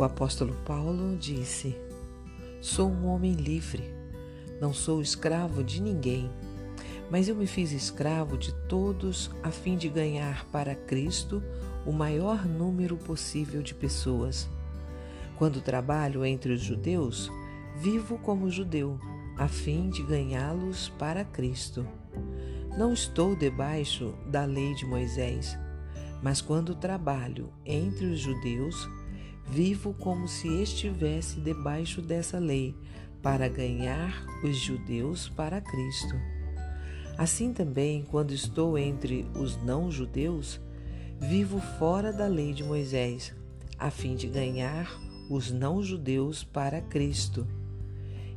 O apóstolo Paulo disse: Sou um homem livre, não sou escravo de ninguém, mas eu me fiz escravo de todos a fim de ganhar para Cristo o maior número possível de pessoas. Quando trabalho entre os judeus, vivo como judeu, a fim de ganhá-los para Cristo. Não estou debaixo da lei de Moisés, mas quando trabalho entre os judeus, Vivo como se estivesse debaixo dessa lei, para ganhar os judeus para Cristo. Assim também, quando estou entre os não-judeus, vivo fora da lei de Moisés, a fim de ganhar os não-judeus para Cristo.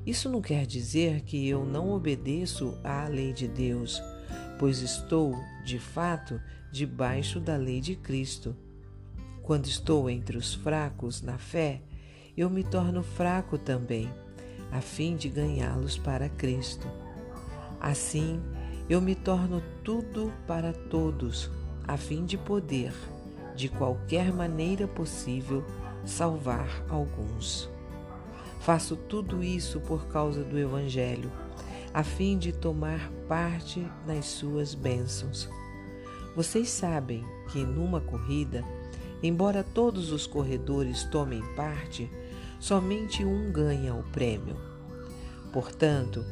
Isso não quer dizer que eu não obedeço à lei de Deus, pois estou, de fato, debaixo da lei de Cristo. Quando estou entre os fracos na fé, eu me torno fraco também, a fim de ganhá-los para Cristo. Assim, eu me torno tudo para todos, a fim de poder, de qualquer maneira possível, salvar alguns. Faço tudo isso por causa do Evangelho, a fim de tomar parte nas suas bênçãos. Vocês sabem que numa corrida, Embora todos os corredores tomem parte, somente um ganha o prêmio. Portanto,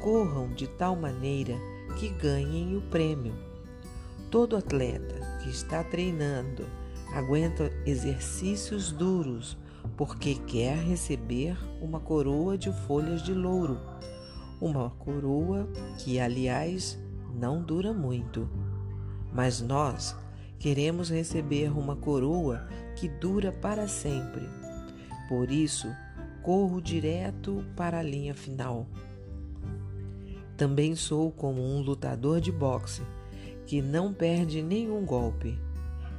corram de tal maneira que ganhem o prêmio. Todo atleta que está treinando aguenta exercícios duros porque quer receber uma coroa de folhas de louro, uma coroa que, aliás, não dura muito. Mas nós Queremos receber uma coroa que dura para sempre. Por isso, corro direto para a linha final. Também sou como um lutador de boxe que não perde nenhum golpe.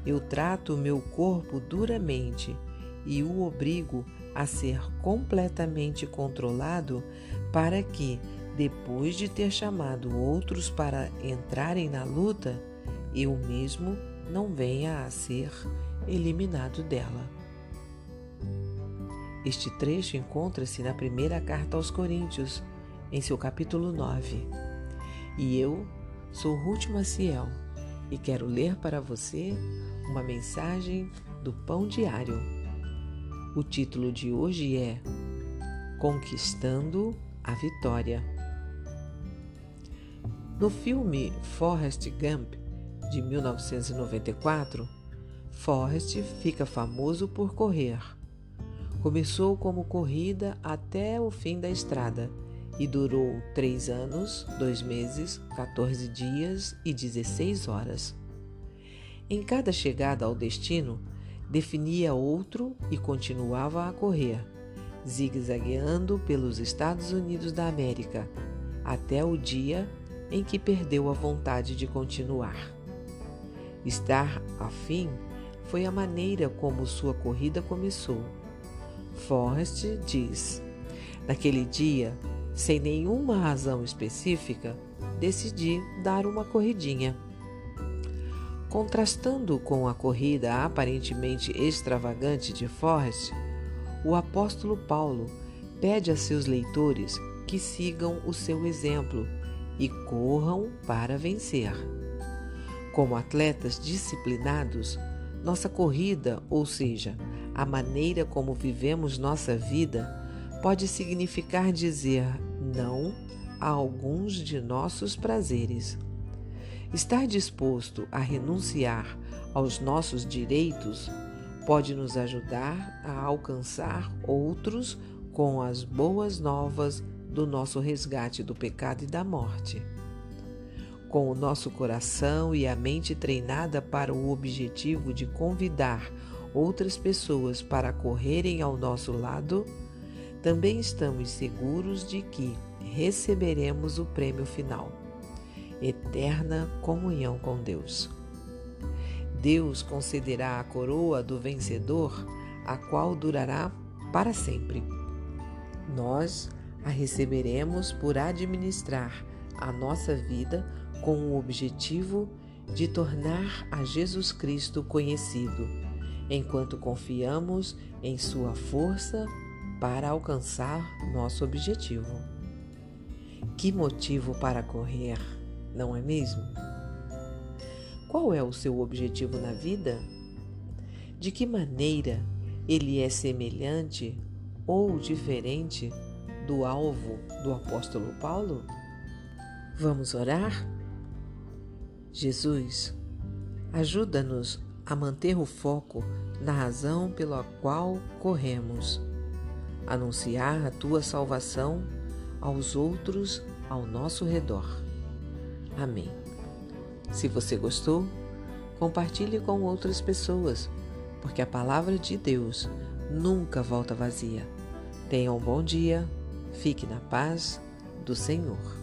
Eu trato meu corpo duramente e o obrigo a ser completamente controlado para que, depois de ter chamado outros para entrarem na luta, eu mesmo não venha a ser eliminado dela. Este trecho encontra-se na primeira carta aos Coríntios, em seu capítulo 9. E eu sou Ruth Maciel e quero ler para você uma mensagem do Pão Diário. O título de hoje é Conquistando a Vitória. No filme Forrest Gump, de 1994, Forrest fica famoso por correr. Começou como corrida até o fim da estrada e durou três anos, dois meses, 14 dias e 16 horas. Em cada chegada ao destino, definia outro e continuava a correr, zigue-zagueando pelos Estados Unidos da América, até o dia em que perdeu a vontade de continuar. Estar afim foi a maneira como sua corrida começou. Forrest diz: Naquele dia, sem nenhuma razão específica, decidi dar uma corridinha. Contrastando com a corrida aparentemente extravagante de Forrest, o apóstolo Paulo pede a seus leitores que sigam o seu exemplo e corram para vencer. Como atletas disciplinados, nossa corrida, ou seja, a maneira como vivemos nossa vida, pode significar dizer não a alguns de nossos prazeres. Estar disposto a renunciar aos nossos direitos pode nos ajudar a alcançar outros com as boas novas do nosso resgate do pecado e da morte com o nosso coração e a mente treinada para o objetivo de convidar outras pessoas para correrem ao nosso lado, também estamos seguros de que receberemos o prêmio final eterna comunhão com Deus. Deus concederá a coroa do vencedor, a qual durará para sempre. Nós a receberemos por administrar a nossa vida com o objetivo de tornar a Jesus Cristo conhecido enquanto confiamos em Sua força para alcançar nosso objetivo. Que motivo para correr, não é mesmo? Qual é o seu objetivo na vida? De que maneira ele é semelhante ou diferente do alvo do apóstolo Paulo? Vamos orar? Jesus, ajuda-nos a manter o foco na razão pela qual corremos, anunciar a tua salvação aos outros ao nosso redor. Amém. Se você gostou, compartilhe com outras pessoas, porque a palavra de Deus nunca volta vazia. Tenha um bom dia, fique na paz do Senhor.